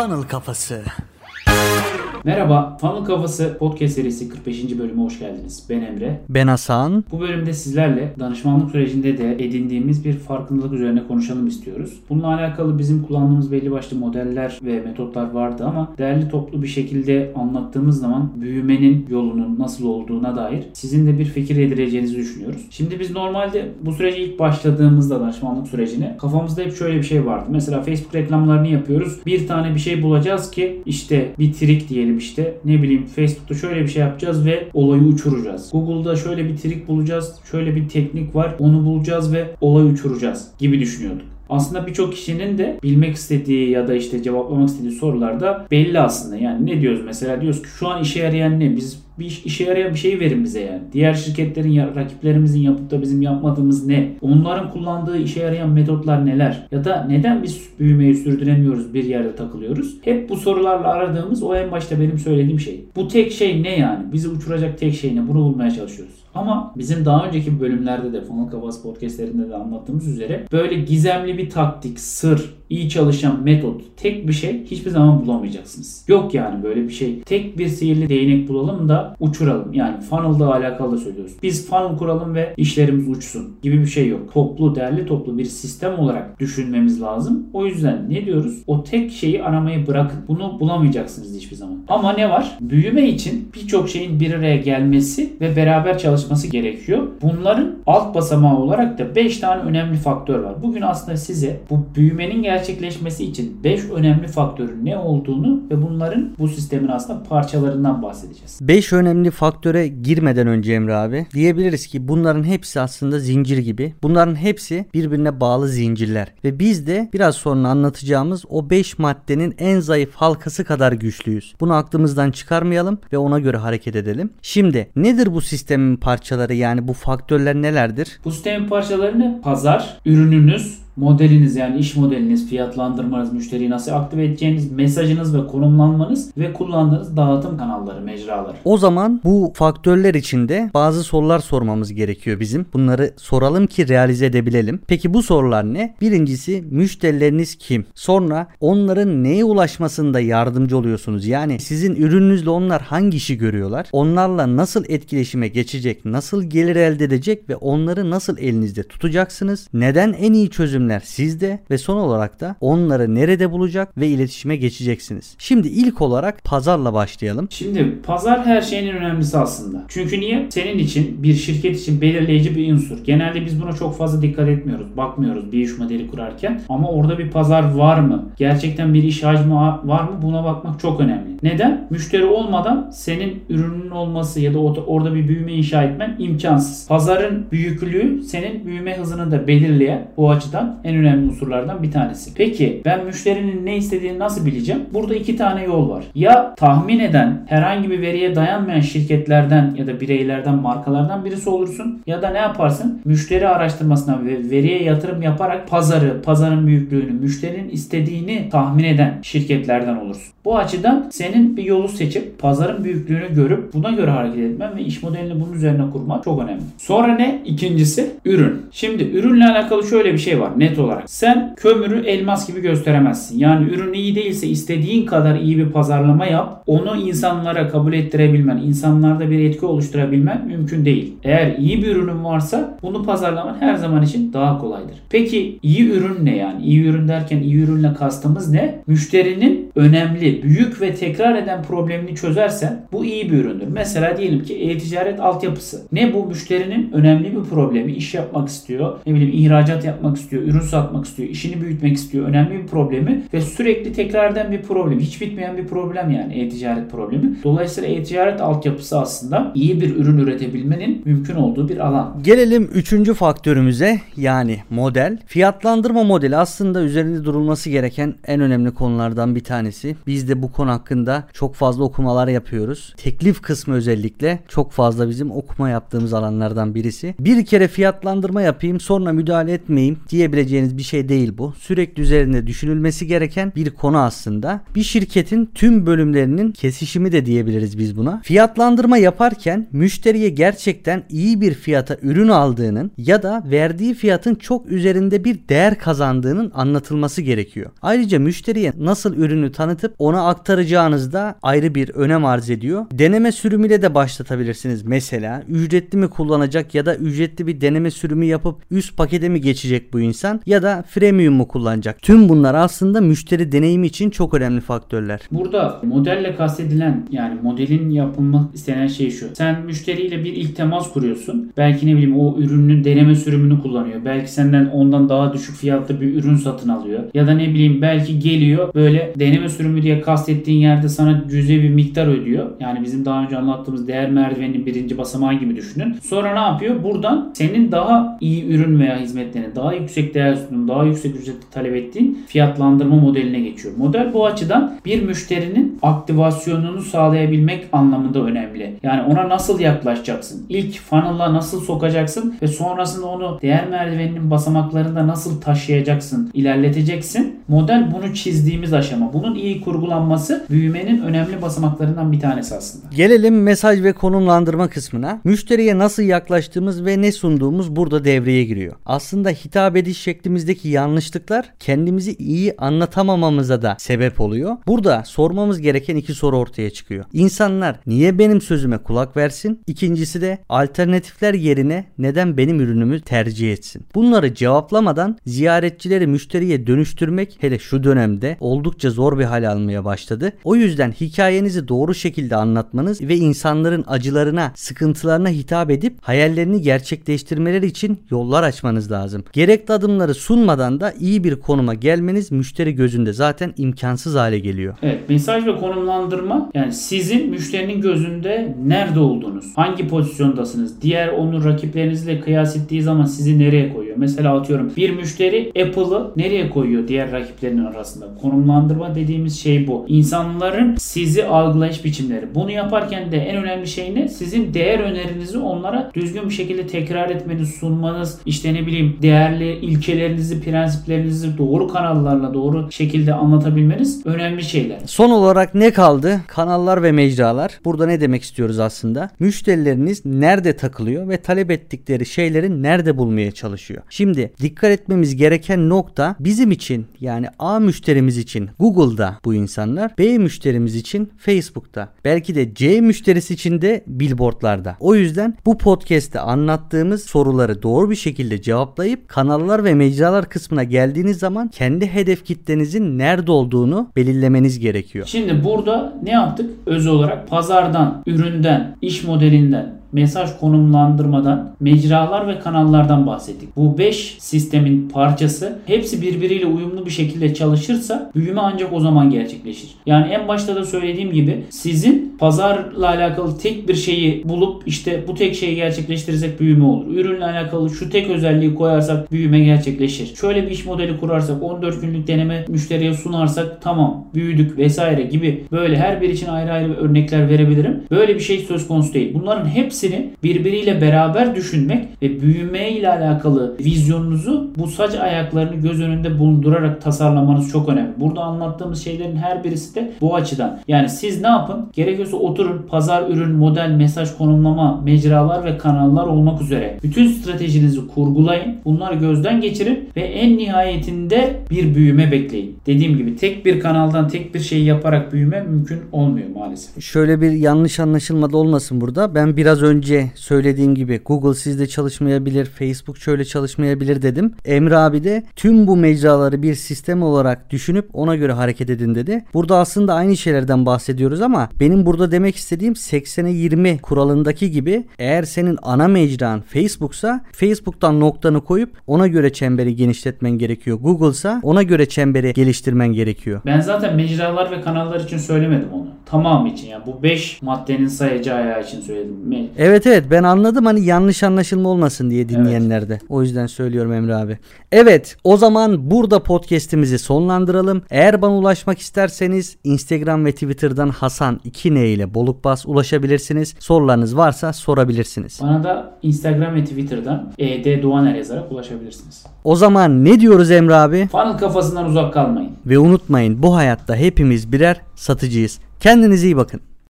Funnel Kafası. Merhaba, Funnel Kafası podcast serisi 45. bölüme hoş geldiniz. Ben Emre. Ben Hasan. Bu bölümde sizlerle danışmanlık sürecinde de edindiğimiz bir farkındalık üzerine konuşalım istiyoruz. Bununla alakalı bizim kullandığımız belli başlı modeller ve metotlar vardı ama değerli toplu bir şekilde anlattığımız zaman büyümenin yolunun nasıl olduğuna dair sizin de bir fikir edineceğinizi düşünüyoruz. Şimdi biz normalde bu sürece ilk başladığımızda danışmanlık sürecine kafamızda hep şöyle bir şey vardı. Mesela Facebook reklamlarını yapıyoruz. Bir tane bir şey bulacağız ki işte bir trik diyelim diyelim işte ne bileyim Facebook'ta şöyle bir şey yapacağız ve olayı uçuracağız. Google'da şöyle bir trik bulacağız, şöyle bir teknik var onu bulacağız ve olayı uçuracağız gibi düşünüyorduk. Aslında birçok kişinin de bilmek istediği ya da işte cevaplamak istediği sorularda belli aslında. Yani ne diyoruz mesela diyoruz ki şu an işe yarayan ne? Biz bir işe yarayan bir şey verin bize yani. Diğer şirketlerin, rakiplerimizin yapıp da bizim yapmadığımız ne? Onların kullandığı işe yarayan metotlar neler? Ya da neden biz büyümeyi sürdüremiyoruz, bir yerde takılıyoruz? Hep bu sorularla aradığımız o en başta benim söylediğim şey. Bu tek şey ne yani? Bizi uçuracak tek şey ne? Bunu bulmaya çalışıyoruz. Ama bizim daha önceki bölümlerde de Funnel Kafası podcastlerinde de anlattığımız üzere böyle gizemli bir taktik, sır, iyi çalışan metot, tek bir şey hiçbir zaman bulamayacaksınız. Yok yani böyle bir şey. Tek bir sihirli değnek bulalım da uçuralım. Yani funnel'da alakalı söylüyoruz. Biz funnel kuralım ve işlerimiz uçsun gibi bir şey yok. Toplu, değerli toplu bir sistem olarak düşünmemiz lazım. O yüzden ne diyoruz? O tek şeyi aramayı bırakın. Bunu bulamayacaksınız hiçbir zaman. Ama ne var? Büyüme için birçok şeyin bir araya gelmesi ve beraber çalışması gerekiyor. Bunların alt basamağı olarak da 5 tane önemli faktör var. Bugün aslında size bu büyümenin gerçekleşmesi için 5 önemli faktörün ne olduğunu ve bunların bu sistemin aslında parçalarından bahsedeceğiz. 5 önemli faktöre girmeden önce Emre abi diyebiliriz ki bunların hepsi aslında zincir gibi. Bunların hepsi birbirine bağlı zincirler ve biz de biraz sonra anlatacağımız o 5 maddenin en zayıf halkası kadar güçlüyüz. Bunu aklımızdan çıkarmayalım ve ona göre hareket edelim. Şimdi nedir bu sistemin parçaları yani bu faktörler nelerdir? Bu sistemin parçaları ne? Pazar, ürününüz, modeliniz yani iş modeliniz, fiyatlandırmanız, müşteriyi nasıl aktive edeceğiniz, mesajınız ve konumlanmanız ve kullandığınız dağıtım kanalları, mecraları. O zaman bu faktörler içinde bazı sorular sormamız gerekiyor bizim. Bunları soralım ki realize edebilelim. Peki bu sorular ne? Birincisi müşterileriniz kim? Sonra onların neye ulaşmasında yardımcı oluyorsunuz? Yani sizin ürününüzle onlar hangi işi görüyorlar? Onlarla nasıl etkileşime geçecek? Nasıl gelir elde edecek ve onları nasıl elinizde tutacaksınız? Neden en iyi çözümler çözümler sizde ve son olarak da onları nerede bulacak ve iletişime geçeceksiniz. Şimdi ilk olarak pazarla başlayalım. Şimdi pazar her şeyin en önemlisi aslında. Çünkü niye? Senin için bir şirket için belirleyici bir unsur. Genelde biz buna çok fazla dikkat etmiyoruz. Bakmıyoruz bir iş modeli kurarken. Ama orada bir pazar var mı? Gerçekten bir iş hacmi var mı? Buna bakmak çok önemli. Neden? Müşteri olmadan senin ürünün olması ya da orada bir büyüme inşa etmen imkansız. Pazarın büyüklüğü senin büyüme hızını da belirleyen bu açıdan en önemli unsurlardan bir tanesi. Peki ben müşterinin ne istediğini nasıl bileceğim? Burada iki tane yol var. Ya tahmin eden herhangi bir veriye dayanmayan şirketlerden ya da bireylerden, markalardan birisi olursun ya da ne yaparsın? Müşteri araştırmasına ve veriye yatırım yaparak pazarı, pazarın büyüklüğünü, müşterinin istediğini tahmin eden şirketlerden olursun. Bu açıdan senin bir yolu seçip pazarın büyüklüğünü görüp buna göre hareket etmen ve iş modelini bunun üzerine kurmak çok önemli. Sonra ne? İkincisi ürün. Şimdi ürünle alakalı şöyle bir şey var net olarak. Sen kömürü elmas gibi gösteremezsin. Yani ürün iyi değilse istediğin kadar iyi bir pazarlama yap. Onu insanlara kabul ettirebilmen, insanlarda bir etki oluşturabilmen mümkün değil. Eğer iyi bir ürünün varsa bunu pazarlaman her zaman için daha kolaydır. Peki iyi ürün ne yani? İyi ürün derken iyi ürünle kastımız ne? Müşterinin önemli, büyük ve tekrar eden problemini çözersen bu iyi bir üründür. Mesela diyelim ki e-ticaret altyapısı. Ne bu müşterinin önemli bir problemi, iş yapmak istiyor, ne bileyim ihracat yapmak istiyor, ürün satmak istiyor, işini büyütmek istiyor, önemli bir problemi ve sürekli tekrar eden bir problem, hiç bitmeyen bir problem yani e-ticaret problemi. Dolayısıyla e-ticaret altyapısı aslında iyi bir ürün üretebilmenin mümkün olduğu bir alan. Gelelim üçüncü faktörümüze yani model. Fiyatlandırma modeli aslında üzerinde durulması gereken en önemli konulardan bir tanesi. Biz de bu konu hakkında çok fazla okumalar yapıyoruz. Teklif kısmı özellikle çok fazla bizim okuma yaptığımız alanlardan birisi. Bir kere fiyatlandırma yapayım sonra müdahale etmeyeyim diyebileceğiniz bir şey değil bu. Sürekli üzerinde düşünülmesi gereken bir konu aslında. Bir şirketin tüm bölümlerinin kesişimi de diyebiliriz biz buna. Fiyatlandırma yaparken müşteriye gerçekten iyi bir fiyata ürün aldığının ya da verdiği fiyatın çok üzerinde bir değer kazandığının anlatılması gerekiyor. Ayrıca müşteriye nasıl ürünü tanıtıp ona aktaracağınız da ayrı bir önem arz ediyor. Deneme sürümüyle de başlatabilirsiniz. Mesela ücretli mi kullanacak ya da ücretli bir deneme sürümü yapıp üst pakete mi geçecek bu insan ya da freemium mu kullanacak? Tüm bunlar aslında müşteri deneyimi için çok önemli faktörler. Burada modelle kastedilen yani modelin yapılmak istenen şey şu. Sen müşteriyle bir ilk temas kuruyorsun. Belki ne bileyim o ürünün deneme sürümünü kullanıyor. Belki senden ondan daha düşük fiyatlı bir ürün satın alıyor. Ya da ne bileyim belki geliyor böyle deneme sürümü diye kastettiğin yerde sana cüzi bir miktar ödüyor. Yani bizim daha önce anlattığımız değer merdiveninin birinci basamağı gibi düşünün. Sonra ne yapıyor? Buradan senin daha iyi ürün veya hizmetlerini, daha yüksek değer sunum, daha yüksek ücretli talep ettiğin fiyatlandırma modeline geçiyor. Model bu açıdan bir müşterinin aktivasyonunu sağlayabilmek anlamında önemli. Yani ona nasıl yaklaşacaksın? İlk funnel'a nasıl sokacaksın ve sonrasında onu değer merdiveninin basamaklarında nasıl taşıyacaksın, ilerleteceksin. Model bunu çizdiğimiz aşama. Bunun iyi kurgulanması büyümenin önemli basamaklarından bir tanesi aslında. Gelelim mesaj ve konumlandırma kısmına. Müşteriye nasıl yaklaştığımız ve ne sunduğumuz burada devreye giriyor. Aslında hitap ediş şeklimizdeki yanlışlıklar kendimizi iyi anlatamamamıza da sebep oluyor. Burada sormamız gereken iki soru ortaya çıkıyor. İnsanlar niye benim sözüme kulak versin? İkincisi de alternatifler yerine neden benim ürünümü tercih etsin? Bunları cevaplamadan ziyaretçileri müşteriye dönüştürmek hele şu dönemde oldukça zor bir hal almaya başladı. O yüzden hikayenizi doğru şekilde anlatmanız ve insanların acılarına, sıkıntılarına hitap edip hayallerini gerçekleştirmeleri için yollar açmanız lazım. Gerekli adımları sunmadan da iyi bir konuma gelmeniz müşteri gözünde zaten imkansız hale geliyor. Evet, mesaj ve konumlandırma yani sizin müşterinin gözünde nerede olduğunuz, hangi pozisyondasınız, diğer onu rakiplerinizle kıyas ettiği zaman sizi nereye koyuyor? Mesela atıyorum bir müşteri Apple'ı nereye koyuyor diğer rakiplerinin arasında? Konumlandırma dediğimiz şey bu. İnsanların sizi algılayış biçimleri. Bunu yaparken de en önemli şey ne? Sizin değer önerinizi onlara düzgün bir şekilde tekrar etmeniz, sunmanız, işte ne bileyim değerli ilkelerinizi, prensiplerinizi doğru kanallarla doğru şekilde anlatabilmeniz önemli şeyler. Son olarak ne kaldı? Kanallar ve mecralar. Burada ne demek istiyoruz aslında? Müşterileriniz nerede takılıyor ve talep ettikleri şeyleri nerede bulmaya çalışıyor? Şimdi dikkat etmemiz gereken nokta bizim için yani A müşterimiz için Google'da bu insanlar, B müşterimiz için Facebook'ta. Belki de C müşterisi için de billboardlarda. O yüzden bu podcast'te anlattığımız soruları doğru bir şekilde cevaplayıp kanallar ve mecralar kısmına geldiğiniz zaman kendi hedef kitlenizin nerede olduğunu belirlemeniz gerekiyor. Şimdi burada ne yaptık? Öz olarak pazardan, üründen, iş modelinden, mesaj konumlandırmadan, mecralar ve kanallardan bahsettik. Bu 5 sistemin parçası hepsi birbiriyle uyumlu bir şekilde çalışırsa büyüme ancak o zaman gerçekleşir. Yani en başta da söylediğim gibi sizin pazarla alakalı tek bir şeyi bulup işte bu tek şeyi gerçekleştirirsek büyüme olur. Ürünle alakalı şu tek özelliği koyarsak büyüme gerçekleşir. Şöyle bir iş modeli kurarsak 14 günlük deneme müşteriye sunarsak tamam büyüdük vesaire gibi böyle her bir için ayrı ayrı örnekler verebilirim. Böyle bir şey söz konusu değil. Bunların hepsini birbiriyle beraber düşünmek ve büyüme ile alakalı vizyonunuzu bu saç ayaklarını göz önünde bulundurarak tasarlamanız çok önemli. Burada anlattığımız şeylerin her birisi de bu açıdan. Yani siz ne yapın? Gerekiyorsa oturun pazar, ürün, model, mesaj, konumlama, mecralar ve kanallar olmak üzere bütün stratejinizi kurgulayın. Bunları gözden geçirin ve en nihayetinde bir büyüme bekleyin. Dediğim gibi tek bir kanaldan tek bir şey yaparak büyüme mümkün olmuyor maalesef. Şöyle bir yanlış anlaşılma da olmasın burada. Ben biraz önce söylediğim gibi Google sizde çalışmayabilir, Facebook şöyle çalışmayabilir dedim. Emre abi de tüm bu mecraları bir sistem olarak düşünüp ona göre hareket edin dedi. Burada aslında aynı şeylerden bahsediyoruz ama benim burada demek istediğim 80'e 20 kuralındaki gibi eğer senin ana mecran Facebook'sa Facebook'tan noktanı koyup ona göre çemberi genişletmen gerekiyor. Google'sa ona göre çemberi geliştirmen gerekiyor. Ben zaten mecralar ve kanallar için söylemedim onu. Tamamı için yani bu 5 maddenin sayıcı ayağı için söyledim. Me- Evet evet ben anladım hani yanlış anlaşılma olmasın diye dinleyenlerde. O yüzden söylüyorum Emre abi. Evet o zaman burada podcast'imizi sonlandıralım. Eğer bana ulaşmak isterseniz Instagram Instagram ve Twitter'dan Hasan 2N ile Bolukbas ulaşabilirsiniz. Sorularınız varsa sorabilirsiniz. Bana da Instagram ve Twitter'dan ED Doğaner yazarak ulaşabilirsiniz. O zaman ne diyoruz Emre abi? Funnel kafasından uzak kalmayın. Ve unutmayın bu hayatta hepimiz birer satıcıyız. Kendinize iyi bakın.